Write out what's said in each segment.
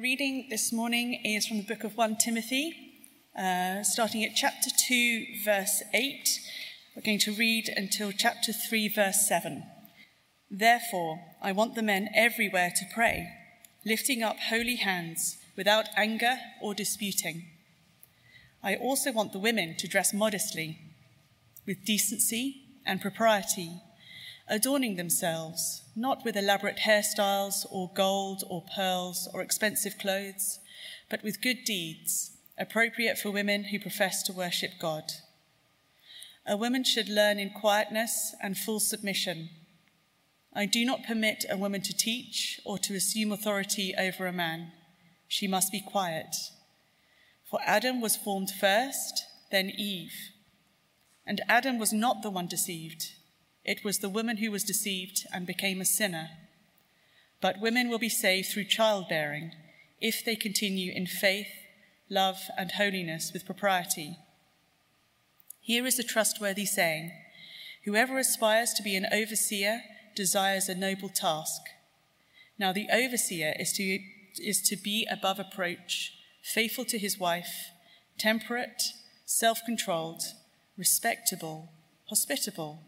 Reading this morning is from the book of 1 Timothy, uh, starting at chapter 2, verse 8. We're going to read until chapter 3, verse 7. Therefore, I want the men everywhere to pray, lifting up holy hands without anger or disputing. I also want the women to dress modestly, with decency and propriety adorning themselves, not with elaborate hairstyles or gold or pearls or expensive clothes, but with good deeds, appropriate for women who profess to worship God. A woman should learn in quietness and full submission. I do not permit a woman to teach or to assume authority over a man. She must be quiet. For Adam was formed first, then Eve. And Adam was not the one deceived it was the woman who was deceived and became a sinner. But women will be saved through childbearing if they continue in faith, love, and holiness with propriety. Here is a trustworthy saying Whoever aspires to be an overseer desires a noble task. Now, the overseer is to, is to be above approach, faithful to his wife, temperate, self controlled, respectable, hospitable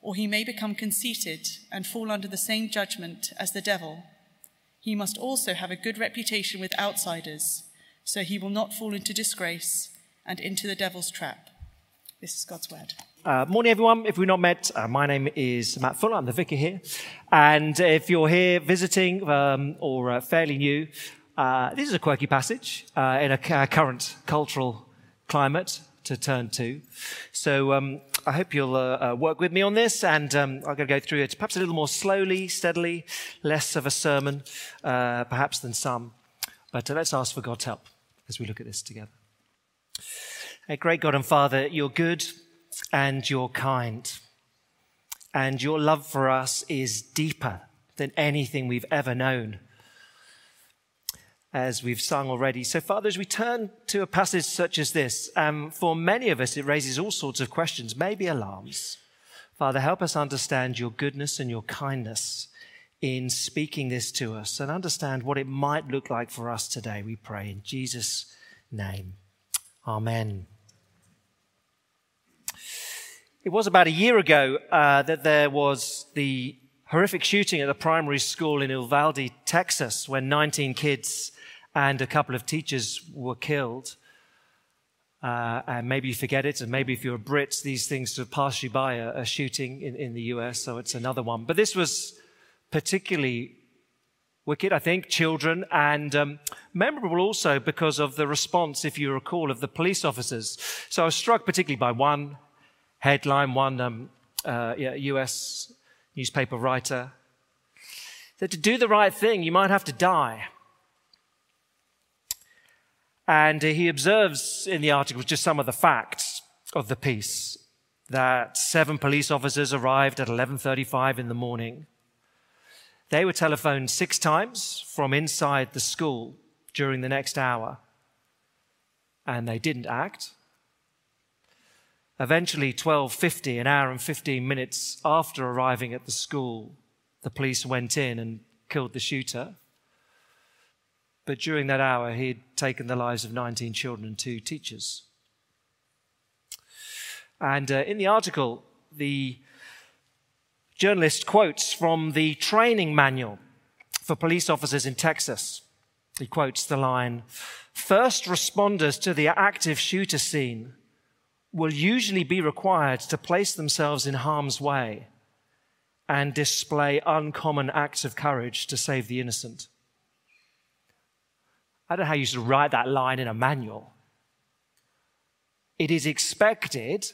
or he may become conceited and fall under the same judgment as the devil. He must also have a good reputation with outsiders, so he will not fall into disgrace and into the devil's trap. This is God's word. Uh, morning, everyone. If we've not met, uh, my name is Matt Fuller. I'm the vicar here. And if you're here visiting um, or uh, fairly new, uh, this is a quirky passage uh, in a current cultural climate to turn to. So um, I hope you'll uh, uh, work with me on this, and um, I'm going to go through it perhaps a little more slowly, steadily, less of a sermon, uh, perhaps than some. But uh, let's ask for God's help as we look at this together. Hey, great God and Father, you're good and you're kind, and your love for us is deeper than anything we've ever known as we've sung already. So, Father, as we turn to a passage such as this, um, for many of us, it raises all sorts of questions, maybe alarms. Father, help us understand your goodness and your kindness in speaking this to us and understand what it might look like for us today, we pray in Jesus' name. Amen. It was about a year ago uh, that there was the horrific shooting at the primary school in Uvalde, Texas, when 19 kids and a couple of teachers were killed. Uh, and maybe you forget it, and maybe if you're a Brit, these things sort of pass you by a, a shooting in, in the US, so it's another one. But this was particularly wicked, I think, children, and um, memorable also because of the response, if you recall, of the police officers. So I was struck particularly by one headline, one um, uh, yeah, US newspaper writer, that to do the right thing, you might have to die. And uh, he observes in the article just some of the facts of the piece that seven police officers arrived at 11:35 in the morning. They were telephoned 6 times from inside the school during the next hour and they didn't act. Eventually 12:50 an hour and 15 minutes after arriving at the school the police went in and killed the shooter. But during that hour, he had taken the lives of 19 children and two teachers. And uh, in the article, the journalist quotes from the training manual for police officers in Texas. He quotes the line First responders to the active shooter scene will usually be required to place themselves in harm's way and display uncommon acts of courage to save the innocent. I don't know how you should write that line in a manual. It is expected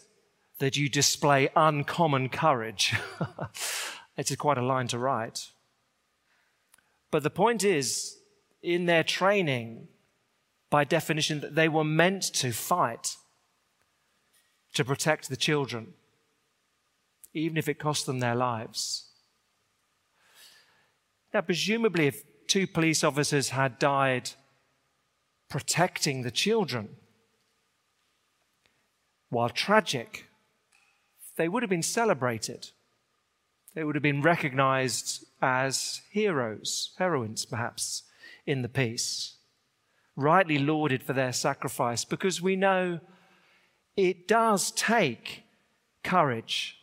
that you display uncommon courage. it's quite a line to write. But the point is, in their training, by definition, that they were meant to fight to protect the children, even if it cost them their lives. Now, presumably, if two police officers had died protecting the children, while tragic, they would have been celebrated. They would have been recognized as heroes, heroines perhaps, in the peace, rightly lauded for their sacrifice, because we know it does take courage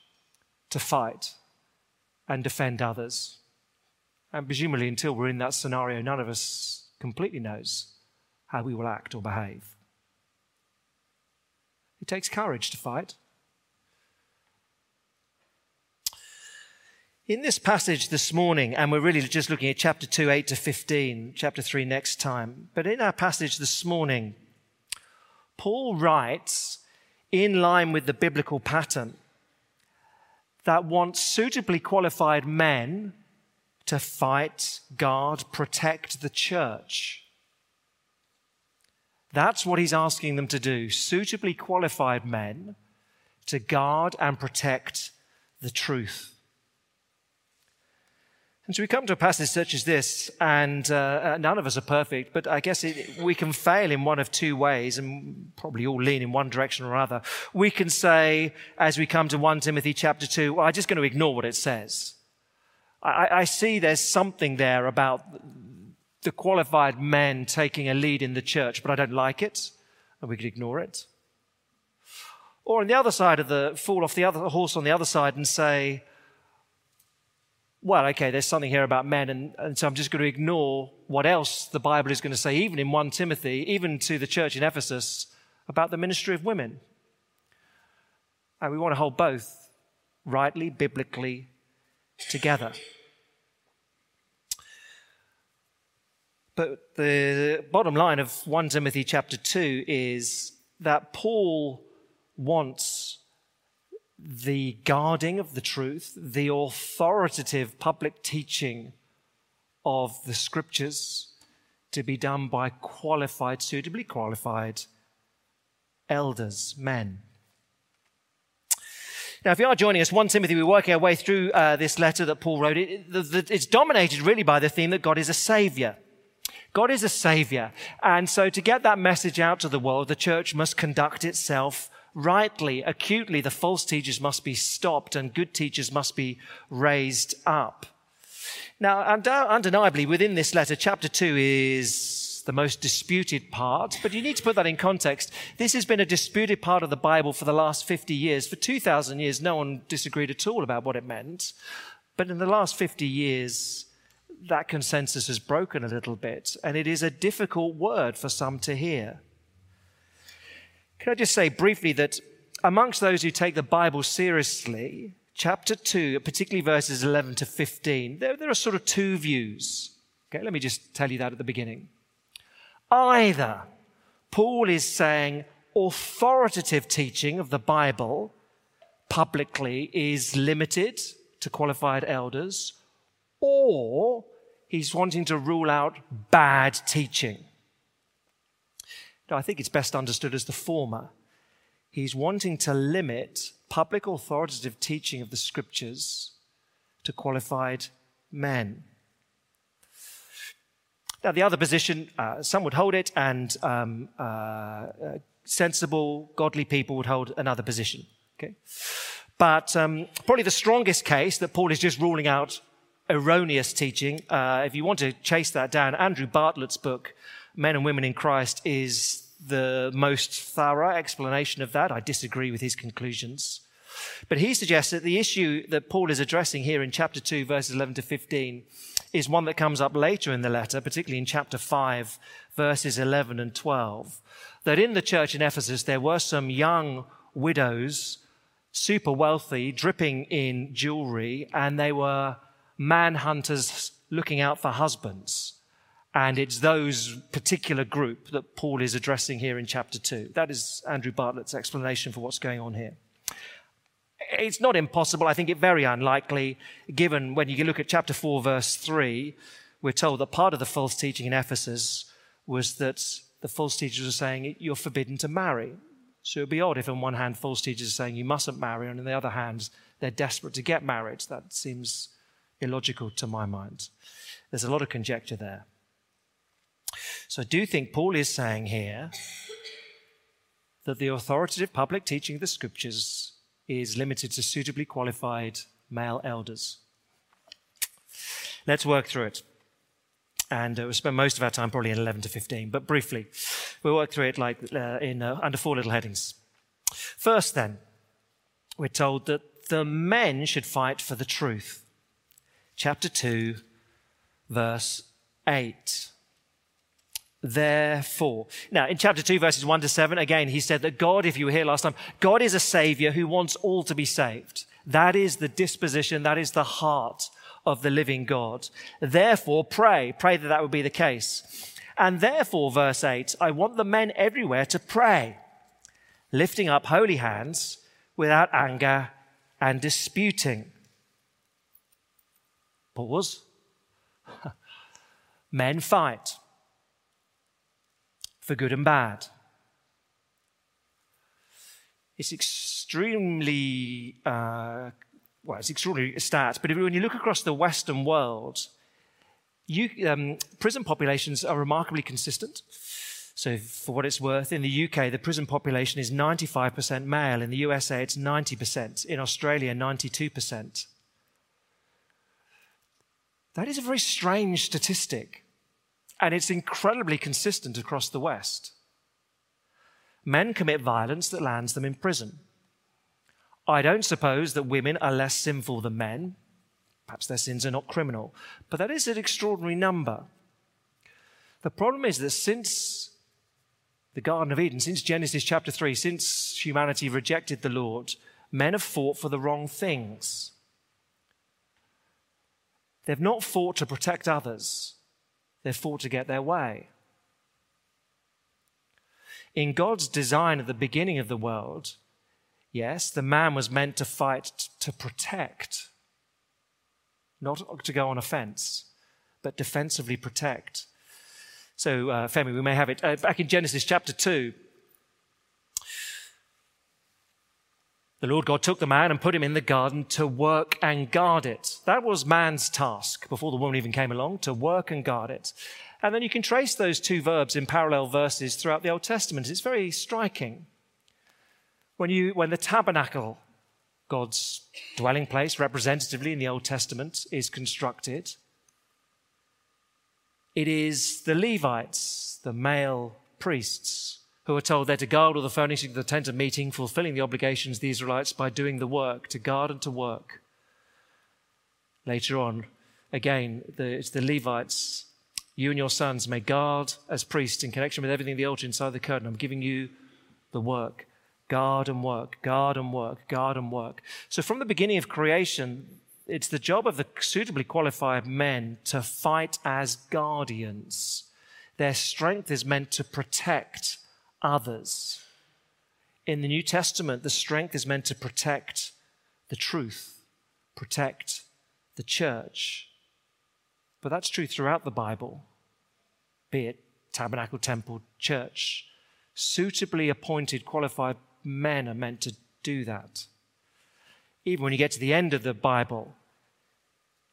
to fight and defend others. And presumably, until we're in that scenario, none of us completely knows how we will act or behave. It takes courage to fight. In this passage this morning, and we're really just looking at chapter 2, 8 to 15, chapter 3 next time, but in our passage this morning, Paul writes in line with the biblical pattern that wants suitably qualified men to fight, guard, protect the church. That's what he's asking them to do suitably qualified men to guard and protect the truth. And so we come to a passage such as this, and uh, uh, none of us are perfect, but I guess it, we can fail in one of two ways, and probably all lean in one direction or other. We can say, as we come to 1 Timothy chapter 2, well, I'm just going to ignore what it says. I, I see there's something there about the qualified men taking a lead in the church, but I don't like it, and we could ignore it. Or on the other side of the, fall off the other horse on the other side and say, well, okay, there's something here about men, and, and, so I'm just going to ignore what else the Bible is going to say, even in 1 Timothy, even to the church in Ephesus, about the ministry of women. And we want to hold both rightly, biblically together. But the bottom line of 1 Timothy chapter 2 is that Paul wants the guarding of the truth, the authoritative public teaching of the scriptures to be done by qualified, suitably qualified elders, men. Now, if you are joining us, 1 Timothy, we're working our way through uh, this letter that Paul wrote. It, it, it's dominated really by the theme that God is a savior. God is a savior. And so to get that message out to the world, the church must conduct itself rightly, acutely, the false teachers must be stopped and good teachers must be raised up. Now, undeniably, within this letter, chapter 2 is the most disputed part, but you need to put that in context. This has been a disputed part of the Bible for the last 50 years. For 2,000 years, no one disagreed at all about what it meant. But in the last 50 years, that consensus has broken a little bit, and it is a difficult word for some to hear. Can I just say briefly that amongst those who take the Bible seriously, chapter 2, particularly verses 11 to 15, there, there are sort of two views. Okay, let me just tell you that at the beginning. Either Paul is saying authoritative teaching of the Bible publicly is limited to qualified elders, or he's wanting to rule out bad teaching. No, I think it's best understood as the former. He's wanting to limit public authoritative teaching of the scriptures to qualified men. Now, the other position, uh, some would hold it, and um, uh, uh, sensible, godly people would hold another position. Okay? But um, probably the strongest case that Paul is just ruling out erroneous teaching, uh, if you want to chase that down, Andrew Bartlett's book, men and women in Christ is the most thorough explanation of that. I disagree with his conclusions. But he suggests that the issue that Paul is addressing here in chapter 2, verses 11 to 15, is one that comes up later in the letter, particularly in chapter 5, verses 11 and 12. That in the church in Ephesus, there were some young widows, super wealthy, dripping in jewelry, and they were man hunters looking out for husbands. And it's those particular group that Paul is addressing here in chapter 2. That is Andrew Bartlett's explanation for what's going on here. It's not impossible. I think it very unlikely, given when you look at chapter 4, verse 3, we're told that part of the false teaching in Ephesus was that the false teachers were saying you're forbidden to marry. So it would be odd if, on one hand, false teachers are saying you mustn't marry, and on the other hand, they're desperate to get married. That seems illogical to my mind. There's a lot of conjecture there. So I do think Paul is saying here that the authoritative public teaching of the scriptures is limited to suitably qualified male elders. Let's work through it. And uh, we'll spend most of our time probably in 11 to 15, but briefly, we'll work through it like uh, in uh, under four little headings. First, then, we're told that the men should fight for the truth. Chapter 2, verse 8. Therefore. Now, in chapter 2, verses 1 to 7, again, he said that God, if you were here last time, God is a savior who wants all to be saved. That is the disposition, that is the heart of the living God. Therefore, pray. Pray that that would be the case. And therefore, verse 8, I want the men everywhere to pray, lifting up holy hands without anger and disputing. Pause. men fight for good and bad. It's extremely, uh, well, it's extraordinary stats, but when you look across the Western world, you, um, prison populations are remarkably consistent. So, for what it's worth, in the UK, the prison population is 95% male. In the USA, it's 90%. In Australia, 92%. That is a very strange statistic. And it's incredibly consistent across the West. Men commit violence that lands them in prison. I don't suppose that women are less sinful than men. Perhaps their sins are not criminal. But that is an extraordinary number. The problem is that since the Garden of Eden, since Genesis chapter 3, since humanity rejected the Lord, men have fought for the wrong things. They've not fought to protect others, They've fought to get their way. In God's design at the beginning of the world, yes, the man was meant to fight to protect, not to go on offense, but defensively protect. So, uh, Femi, we may have it uh, back in Genesis chapter 2. The Lord God took the man and put him in the garden to work and guard it. That was man's task before the woman even came along, to work and guard it. And then you can trace those two verbs in parallel verses throughout the Old Testament. It's very striking. When, you, when the tabernacle, God's dwelling place, representatively in the Old Testament, is constructed, it is the Levites, the male priests, who are told they're to guard all the furnishing of the tent of meeting, fulfilling the obligations of the Israelites by doing the work, to guard and to work. Later on, again, the, it's the Levites. You and your sons may guard as priests in connection with everything the altar inside the curtain. I'm giving you the work. Guard and work, guard and work, guard and work. So from the beginning of creation, it's the job of the suitably qualified men to fight as guardians. Their strength is meant to protect others. In the New Testament, the strength is meant to protect the truth, protect the church. But that's true throughout the Bible, be it tabernacle, temple, church. Suitably appointed, qualified men are meant to do that. Even when you get to the end of the Bible,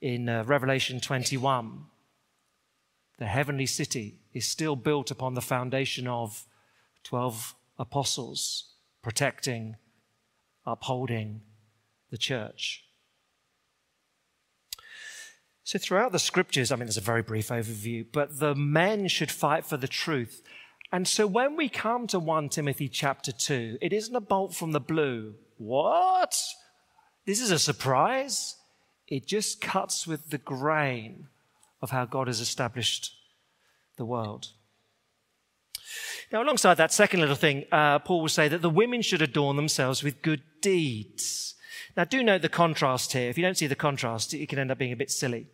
in uh, Revelation 21, the heavenly city is still built upon the foundation of 12 apostles protecting, upholding the church. So, throughout the scriptures, I mean, there's a very brief overview, but the men should fight for the truth. And so, when we come to 1 Timothy chapter 2, it isn't a bolt from the blue. What? This is a surprise? It just cuts with the grain of how God has established the world. Now, alongside that second little thing, uh, Paul will say that the women should adorn themselves with good deeds. Now, do note the contrast here. If you don't see the contrast, it can end up being a bit silly.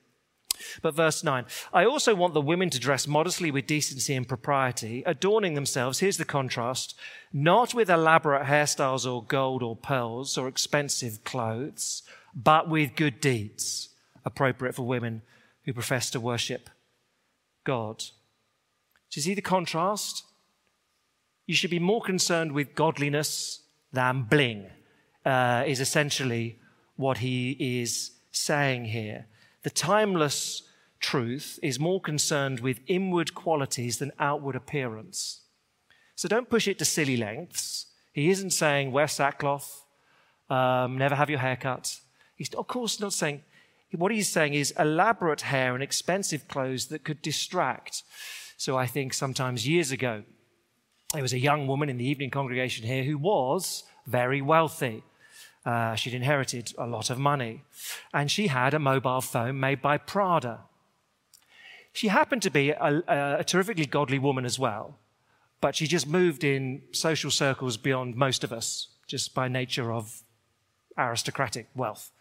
But verse 9, I also want the women to dress modestly with decency and propriety, adorning themselves, here's the contrast, not with elaborate hairstyles or gold or pearls or expensive clothes, but with good deeds appropriate for women who profess to worship God. Do you see the contrast? You should be more concerned with godliness than bling, uh, is essentially what he is saying here. The timeless truth is more concerned with inward qualities than outward appearance. So don't push it to silly lengths. He isn't saying wear sackcloth, um, never have your hair cut. He's, of course, not saying, what he's saying is elaborate hair and expensive clothes that could distract. So I think sometimes years ago, there was a young woman in the evening congregation here who was very wealthy. Uh, she'd inherited a lot of money. And she had a mobile phone made by Prada. She happened to be a, a, a terrifically godly woman as well, but she just moved in social circles beyond most of us, just by nature of aristocratic wealth.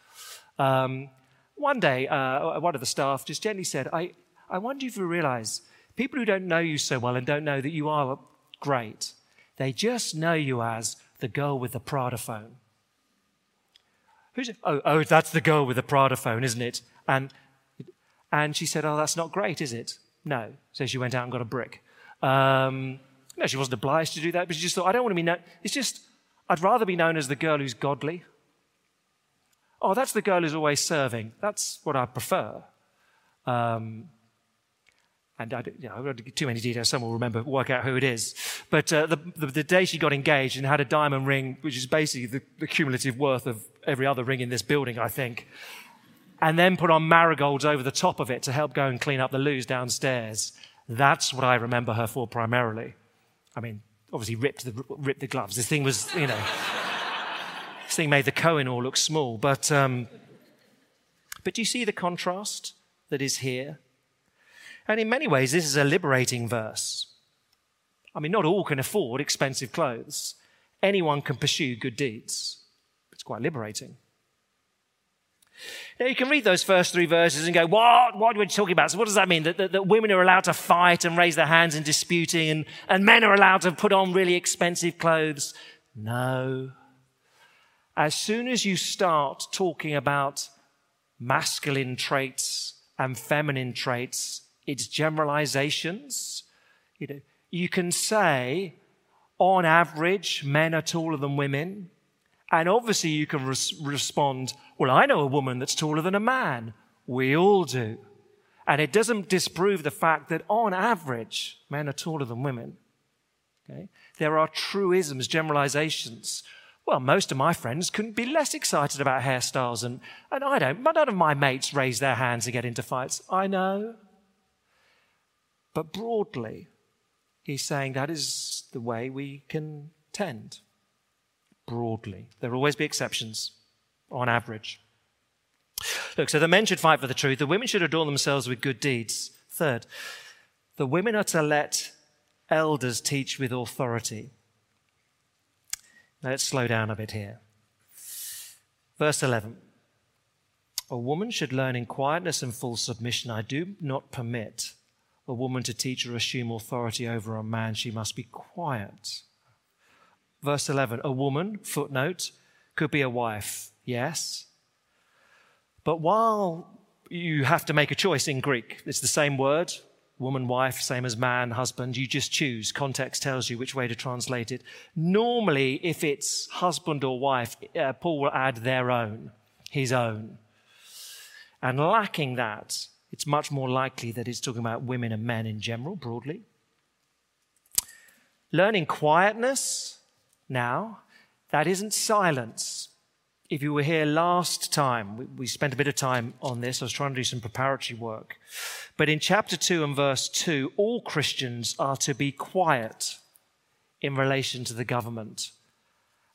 Um, one day, uh, one of the staff just gently said, I, I wonder if you realize people who don't know you so well and don't know that you are great, they just know you as the girl with the Prada phone. Who's? Oh, oh, that's the girl with the Prada phone, isn't it? And, and she said, Oh, that's not great, is it? No. So she went out and got a brick. Um, no, she wasn't obliged to do that, but she just thought, I don't want to be known. It's just, I'd rather be known as the girl who's godly. Oh, that's the girl who's always serving. That's what I prefer. Um, and I, don't you know, I won't give too many details. Some will remember, work out who it is. But uh, the, the, the, day she got engaged and had a diamond ring, which is basically the, the, cumulative worth of every other ring in this building, I think, and then put on marigolds over the top of it to help go and clean up the loos downstairs. That's what I remember her for primarily. I mean, obviously ripped the, ripped the gloves. This thing was, you know, this thing made the Koh-i-Noor look small. But, um, but do you see the contrast that is here? And in many ways, this is a liberating verse. I mean, not all can afford expensive clothes. Anyone can pursue good deeds. It's quite liberating. Now, you can read those first three verses and go, What? What are we talking about? So, what does that mean? That, that, that, women are allowed to fight and raise their hands in disputing, and, and men are allowed to put on really expensive clothes? No. As soon as you start talking about masculine traits and feminine traits, it's generalizations. You know, you can say, on average, men are taller than women. And obviously, you can res- respond, Well, I know a woman that's taller than a man. We all do. And it doesn't disprove the fact that, on average, men are taller than women. Okay? There are truisms, generalizations. Well, most of my friends couldn't be less excited about hairstyles, and, and I don't. But none of my mates raise their hands to get into fights. I know. But broadly, he's saying that is the way we can tend. Broadly. There will always be exceptions, on average. Look, so the men should fight for the truth. The women should adorn themselves with good deeds. Third, the women are to let elders teach with authority. let's slow down a bit here. Verse 11 A woman should learn in quietness and full submission. I do not permit a woman to teach or assume authority over a man, she must be quiet. Verse 11 A woman, footnote, could be a wife, yes. But while you have to make a choice in Greek, it's the same word, woman, wife, same as man, husband. You just choose. Context tells you which way to translate it. Normally, if it's husband or wife, uh, Paul will add their own, his own. And lacking that, it's much more likely that it's talking about women and men in general, broadly. Learning quietness now, that isn't silence. If you were here last time, we, spent a bit of time on this. I was trying to do some preparatory work. But in chapter 2 and verse 2, all Christians are to be quiet in relation to the government.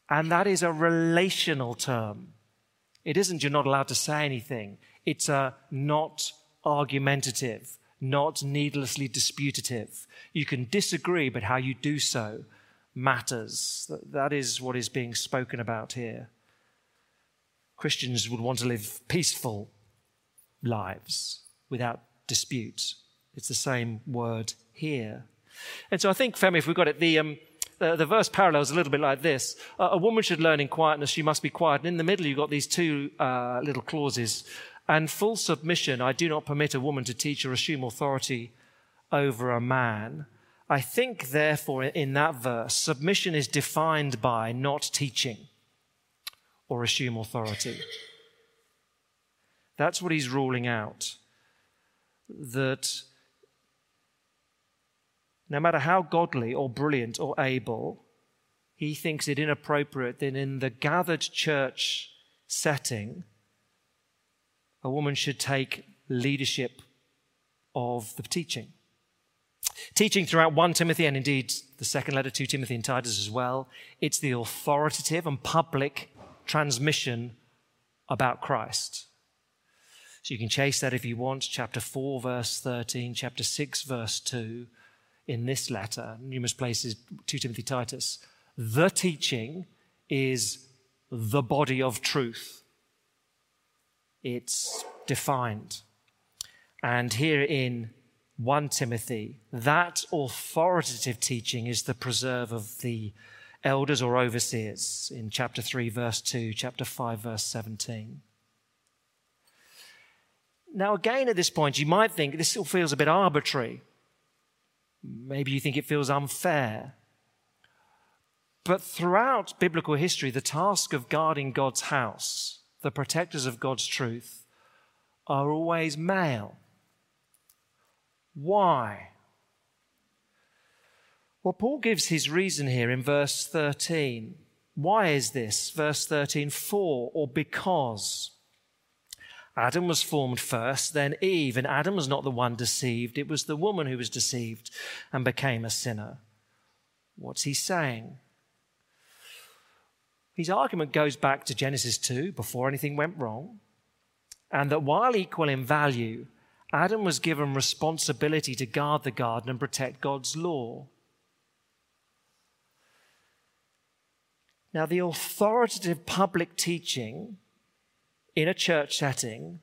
And that is a relational term. It isn't you're not allowed to say anything. It's a not argumentative, not needlessly disputative. You can disagree, but how you do so matters. That is what is being spoken about here. Christians would want to live peaceful lives without dispute. It's the same word here. And so I think, Femi, if we've got it, the, um, uh, the verse parallels a little bit like this. Uh, a woman should learn in quietness, she must be quiet. And in the middle, you've got these two uh, little clauses and full submission. I do not permit a woman to teach or assume authority over a man. I think, therefore, in that verse, submission is defined by not teaching or assume authority. That's what he's ruling out. That no matter how godly or brilliant or able, he thinks it inappropriate that in the gathered church setting, a woman should take leadership of the teaching. Teaching throughout 1 Timothy and indeed the second letter to Timothy and Titus as well, it's the authoritative and public transmission about Christ. So you can chase that if you want, chapter 4, verse 13, chapter 6, verse 2, in this letter, numerous places, 2 Timothy Titus. The teaching is the body of truth. It's defined. And here in 1 Timothy, that authoritative teaching is the preserve of the elders or overseers in chapter 3, verse 2, chapter 5, verse 17. Now, again, at this point, you might think this still feels a bit arbitrary. Maybe you think it feels unfair. But throughout biblical history, the task of guarding God's house, the protectors of God's truth, are always male. Why? Well, Paul gives his reason here in verse 13. Why is this? Verse 13, for or because. Adam was formed first, then Eve, and Adam was not the one deceived. It was the woman who was deceived and became a sinner. What's he saying? His argument goes back to Genesis 2, before anything went wrong, and that while equal in value, Adam was given responsibility to guard the garden and protect God's law. Now, the authoritative public teaching in a church setting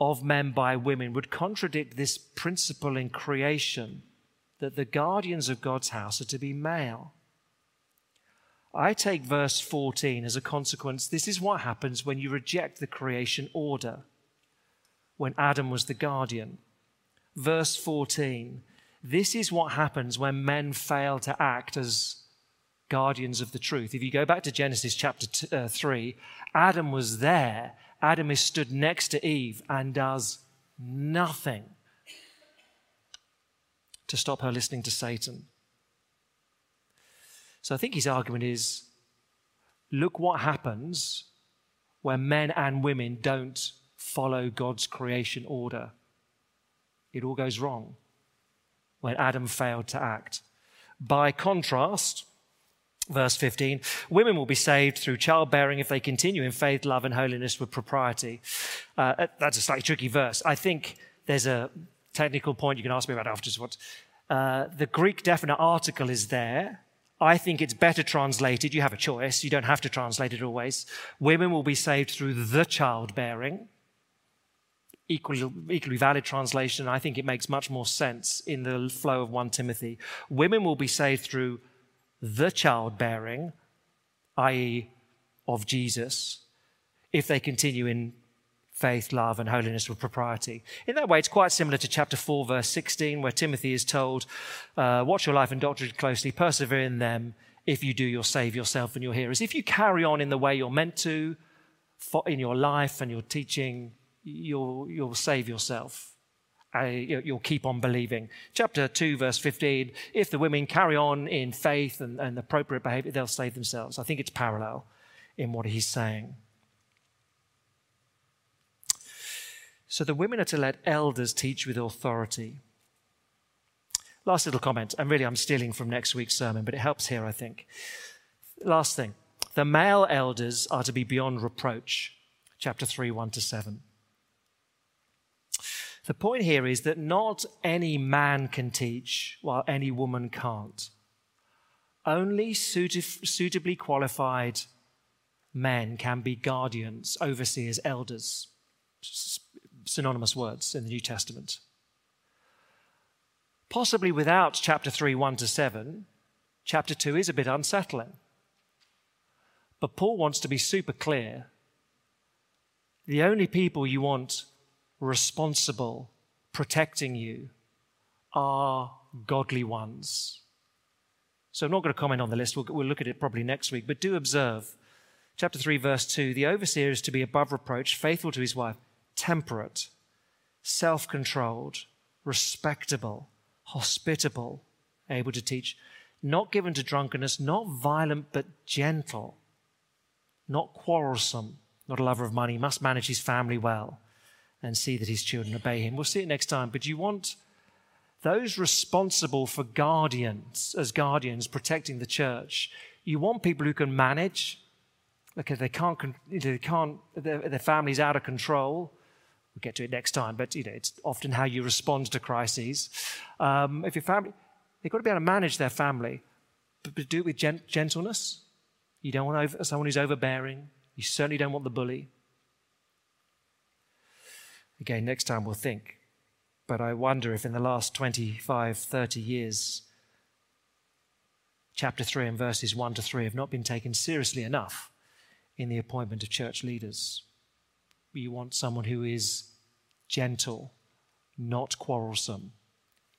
of men by women would contradict this principle in creation that the guardians of God's house are to be male. I take verse 14 as a consequence. This is what happens when you reject the creation order when Adam was the guardian. Verse 14 this is what happens when men fail to act as guardians of the truth. If you go back to Genesis chapter t- uh, 3, Adam was there. Adam is stood next to Eve and does nothing to stop her listening to Satan. So I think his argument is look what happens when men and women don't follow God's creation order. It all goes wrong when Adam failed to act. By contrast, verse 15, women will be saved through childbearing if they continue in faith, love, and holiness with propriety. Uh, that's a slightly tricky verse. I think there's a technical point you can ask me about afterwards. Uh, the Greek definite article is there. I think it's better translated. You have a choice. You don't have to translate it always. Women will be saved through the childbearing equally, equally valid translation. I think it makes much more sense in the flow of 1 Timothy. Women will be saved through the childbearing, i.e., of Jesus, if they continue in faith, love, and holiness with propriety. In that way, it's quite similar to chapter 4, verse 16, where Timothy is told, uh, Watch your life and doctrine closely, persevere in them. If you do, you'll save yourself and your hearers. If you carry on in the way you're meant to, in your life and your teaching, you'll, you'll save yourself. Uh, you'll keep on believing. Chapter 2, verse 15 if the women carry on in faith and, and appropriate behavior, they'll save themselves. I think it's parallel in what he's saying. So the women are to let elders teach with authority. Last little comment, and really I'm stealing from next week's sermon, but it helps here, I think. Last thing the male elders are to be beyond reproach. Chapter 3, 1 to 7. The point here is that not any man can teach while any woman can't. Only suitably qualified men can be guardians, overseers, elders. Synonymous words in the New Testament. Possibly without chapter 3, 1 to 7, chapter 2 is a bit unsettling. But Paul wants to be super clear. The only people you want responsible, protecting you are godly ones. So I'm not going to comment on the list. We'll, we'll look at it probably next week. But do observe, chapter 3, verse 2 the overseer is to be above reproach, faithful to his wife, temperate, self controlled, respectable, hospitable, able to teach, not given to drunkenness, not violent, but gentle, not quarrelsome, not a lover of money, must manage his family well and see that his children obey him. We'll see it next time. But you want those responsible for guardians, as guardians protecting the church, you want people who can manage. Okay, they can't, they can't, their, their family's out of control. We'll get to it next time, but you know, it's often how you respond to crises. Um, if your family, they've got to be able to manage their family, but, but do it with gent- gentleness. You don't want over, someone who's overbearing. You certainly don't want the bully. Again, next time we'll think. But I wonder if in the last 25, 30 years, chapter 3 and verses 1 to 3 have not been taken seriously enough in the appointment of church leaders. You want someone who is gentle, not quarrelsome,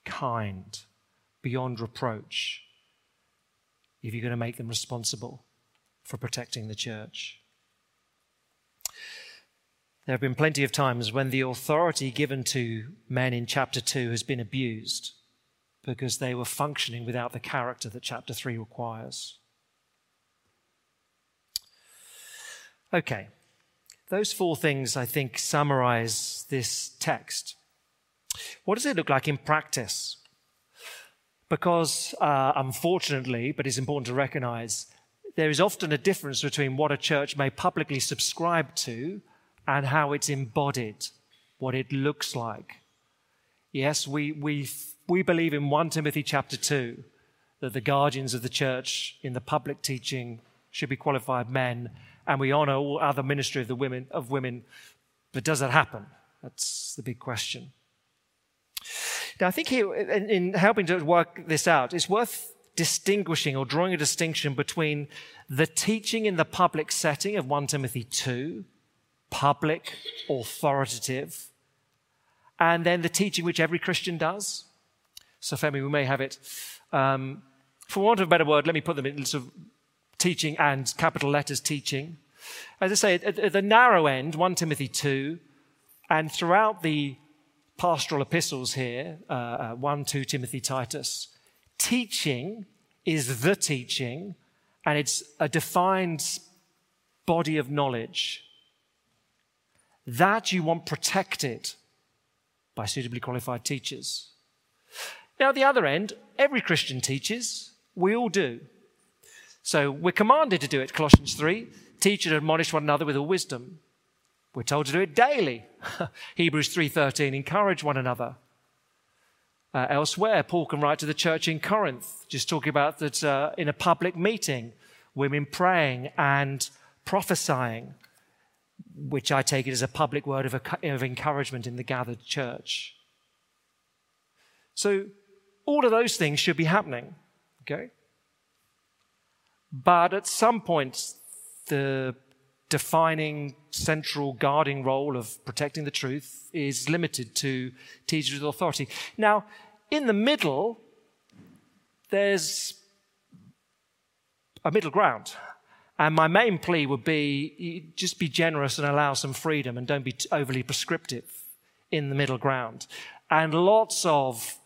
kind, beyond reproach, if you're going to make them responsible for protecting the church. There have been plenty of times when the authority given to men in chapter 2 has been abused because they were functioning without the character that chapter 3 requires. Okay, those four things I think summarize this text. What does it look like in practice? Because, uh, unfortunately, but it's important to recognize, there is often a difference between what a church may publicly subscribe to and how it's embodied, what it looks like. Yes, we, we, we believe in 1 Timothy chapter 2 that the guardians of the church in the public teaching should be qualified men, and we honor all other ministry of the women of women. But does that happen? That's the big question. Now, I think here, in, in helping to work this out, it's worth distinguishing or drawing a distinction between the teaching in the public setting of 1 Timothy 2 public, authoritative, and then the teaching which every Christian does. So, Femi, we may have it. Um, for want of a better word, let me put them in sort of teaching and capital letters teaching. As I say, at, the narrow end, 1 Timothy 2, and throughout the pastoral epistles here, uh, uh, 1, 2 Timothy, Titus, teaching is the teaching, and it's a defined body of knowledge that you want protected by suitably qualified teachers. Now, at the other end, every Christian teaches. We all do. So we're commanded to do it, Colossians 3. Teach and admonish one another with all wisdom. We're told to do it daily. Hebrews 3.13, encourage one another. Uh, elsewhere, Paul can write to the church in Corinth, just talking about that uh, in a public meeting, women praying and prophesying which I take it as a public word of, of encouragement in the gathered church. So, all of those things should be happening, okay? But at some point, the defining central guarding role of protecting the truth is limited to teachers with authority. Now, in the middle, there's a middle ground. And my main plea would be just be generous and allow some freedom and don't be overly prescriptive in the middle ground. And lots of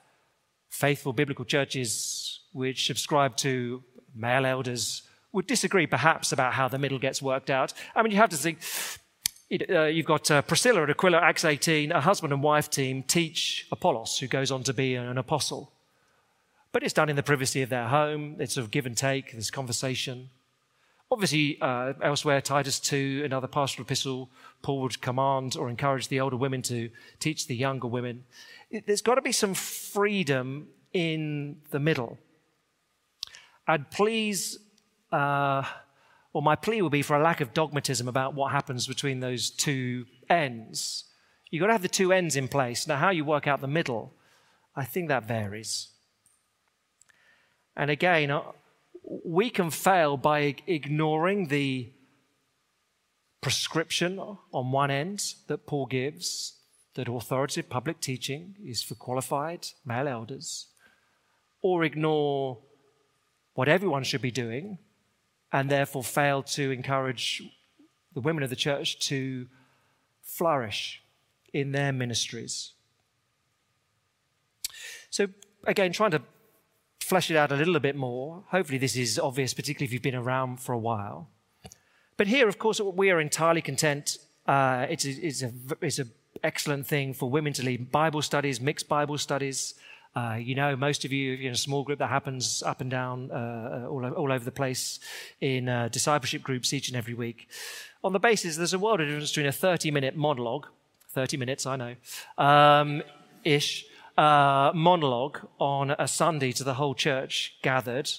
faithful biblical churches which subscribe to male elders would disagree perhaps about how the middle gets worked out. I mean, you have to think, uh, you've got uh, Priscilla and Aquila, Acts 18, a husband and wife team teach Apollos, who goes on to be an apostle. But it's done in the privacy of their home. It's sort of give and take, there's conversation. Obviously, uh, elsewhere, Titus 2, another pastoral epistle, Paul would command or encourage the older women to teach the younger women. There's got to be some freedom in the middle. I'd please, uh, or my plea would be for a lack of dogmatism about what happens between those two ends. You've got to have the two ends in place. Now, how you work out the middle, I think that varies. And again, we can fail by ignoring the prescription on one end that Paul gives that authoritative public teaching is for qualified male elders. or ignore what everyone should be doing and therefore fail to encourage the women of the church to flourish in their ministries. So, again, trying to flesh it out a little bit more. Hopefully, this is obvious, particularly if you've been around for a while. But here, of course, we are entirely content. Uh, it's, a, it's, a, it's an excellent thing for women to lead Bible studies, mixed Bible studies. Uh, you know, most of you, in a small group that happens up and down uh, all, all, over the place in uh, discipleship groups each and every week. On the basis, there's a world of difference between a 30 minute monologue, 30 minutes, I know, um, ish, uh, monologue on a Sunday to the whole church gathered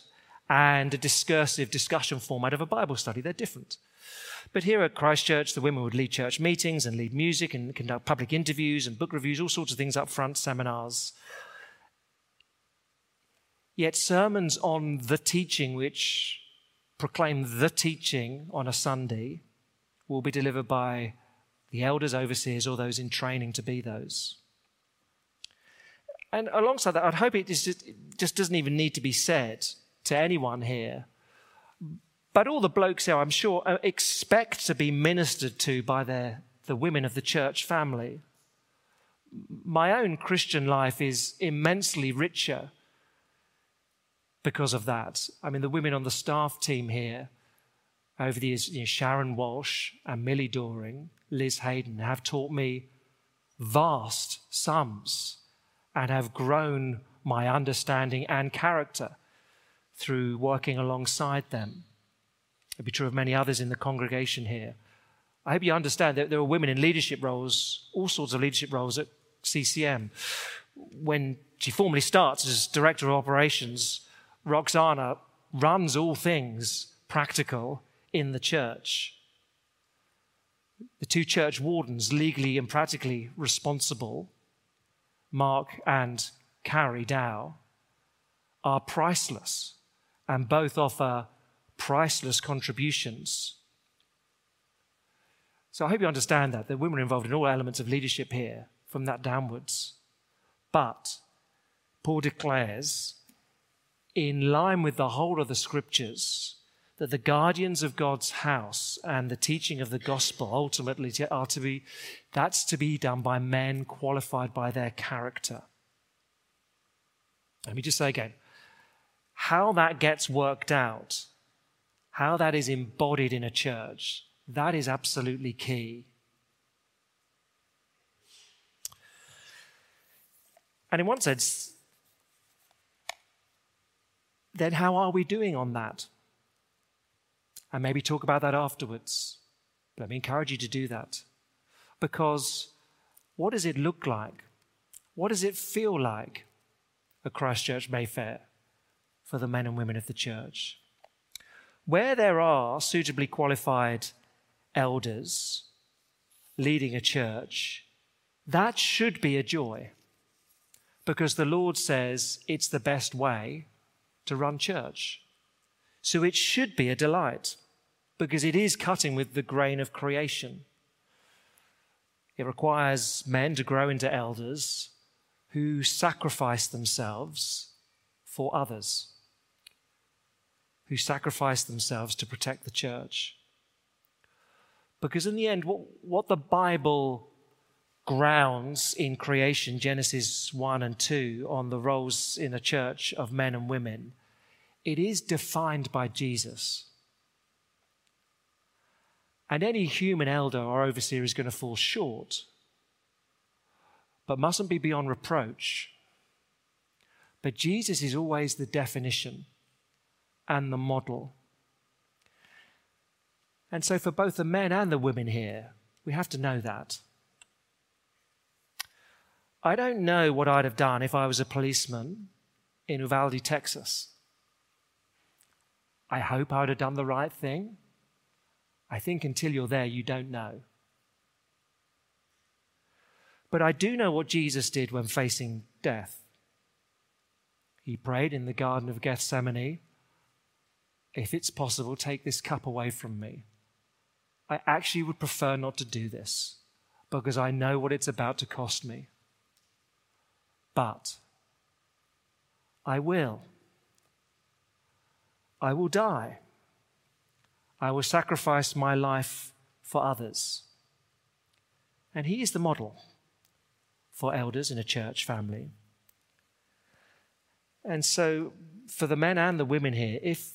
and a discursive discussion format of a Bible study. They're different. But here at Christchurch, the women would lead church meetings and lead music and conduct public interviews and book reviews, all sorts of things up front, seminars. Yet sermons on the teaching, which proclaim the teaching on a Sunday, will be delivered by the elders, overseers, or those in training to be those. And alongside that, I'd hope it just, it just doesn't even need to be said to anyone here. But all the blokes here, I'm sure, uh, expect to be ministered to by their, the women of the church family. My own Christian life is immensely richer because of that. I mean, the women on the staff team here over the years, you know, Sharon Walsh and Millie Doring, Liz Hayden, have taught me vast sums and have grown my understanding and character through working alongside them. It'd be true of many others in the congregation here. I hope you understand that there are women in leadership roles, all sorts of leadership roles at CCM. When she formally starts as director of operations, Roxana runs all things practical in the church. The two church wardens, legally and practically responsible, Mark and Carrie Dow, are priceless and both offer priceless contributions. So I hope you understand that. The women are involved in all elements of leadership here, from that downwards. But Paul declares in line with the whole of the scriptures, that the guardians of God's house and the teaching of the gospel ultimately are to be, that's to be done by men qualified by their character. Let me just say again how that gets worked out, how that is embodied in a church, that is absolutely key. And in one sense, then how are we doing on that? And maybe talk about that afterwards. Let me encourage you to do that. Because what does it look like? What does it feel like at Christchurch Mayfair for the men and women of the church? Where there are suitably qualified elders leading a church, that should be a joy because the Lord says it's the best way to run church. So it should be a delight because it is cutting with the grain of creation. It requires men to grow into elders who sacrifice themselves for others, who sacrifice themselves to protect the church. Because in the end, what, what the Bible grounds in creation, Genesis 1 and 2, on the roles in a church of men and women, it is defined by Jesus. And any human elder or overseer is going to fall short, but mustn't be beyond reproach. But Jesus is always the definition and the model. And so, for both the men and the women here, we have to know that. I don't know what I'd have done if I was a policeman in Uvalde, Texas. I hope I would have done the right thing. I think until you're there, you don't know. But I do know what Jesus did when facing death. He prayed in the Garden of Gethsemane if it's possible, take this cup away from me. I actually would prefer not to do this because I know what it's about to cost me. But I will. I will die. I will sacrifice my life for others. And he is the model for elders in a church family. And so, for the men and the women here, if,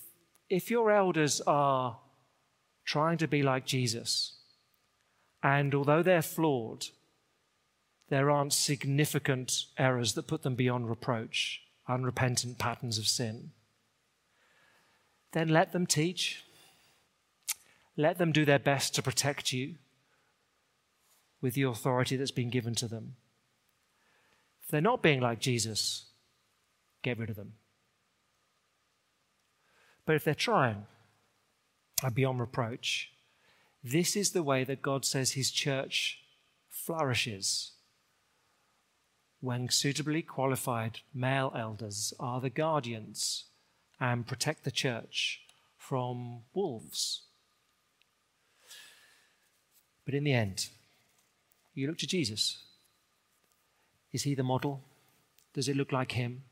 if your elders are trying to be like Jesus, and although they're flawed, there aren't significant errors that put them beyond reproach, unrepentant patterns of sin, then let them teach. Let them do their best to protect you with the authority that's been given to them. If they're not being like Jesus, get rid of them. But if they're trying, are beyond reproach, this is the way that God says his church flourishes when suitably qualified male elders are the guardians and protect the church from wolves. But in the end, you look to Jesus. Is he the model? Does it look like him?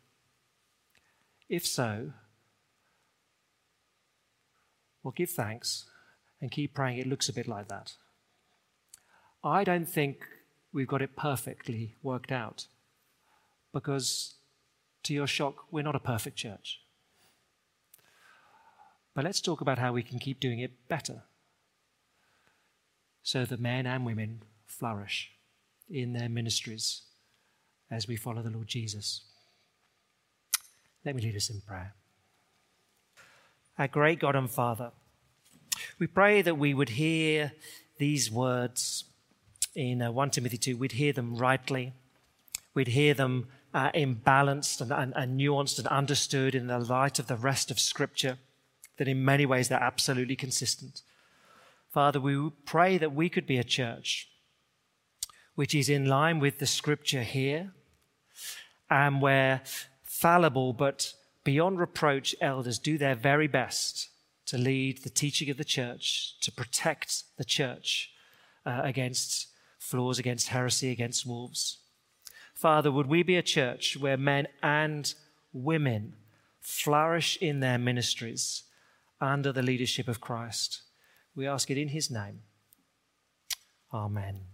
If so, well, give thanks and keep praying it looks a bit like that. I don't think we've got it perfectly worked out because, to your shock, we're not a perfect church. But let's talk about how we can keep doing it better so that men and women flourish in their ministries as we follow the Lord Jesus. Let me lead us in prayer. Our great God and Father, we pray that we would hear these words in uh, 1 Timothy 2, we'd hear them rightly, we'd hear them uh, imbalanced and, and, and nuanced and understood in the light of the rest of Scripture, that in many ways they're absolutely consistent. Father, we pray that we could be a church which is in line with the Scripture here and where fallible but beyond reproach elders do their very best to lead the teaching of the church, to protect the church uh, against flaws, against heresy, against wolves. Father, would we be a church where men and women flourish in their ministries under the leadership of Christ? We ask it in his name. Amen.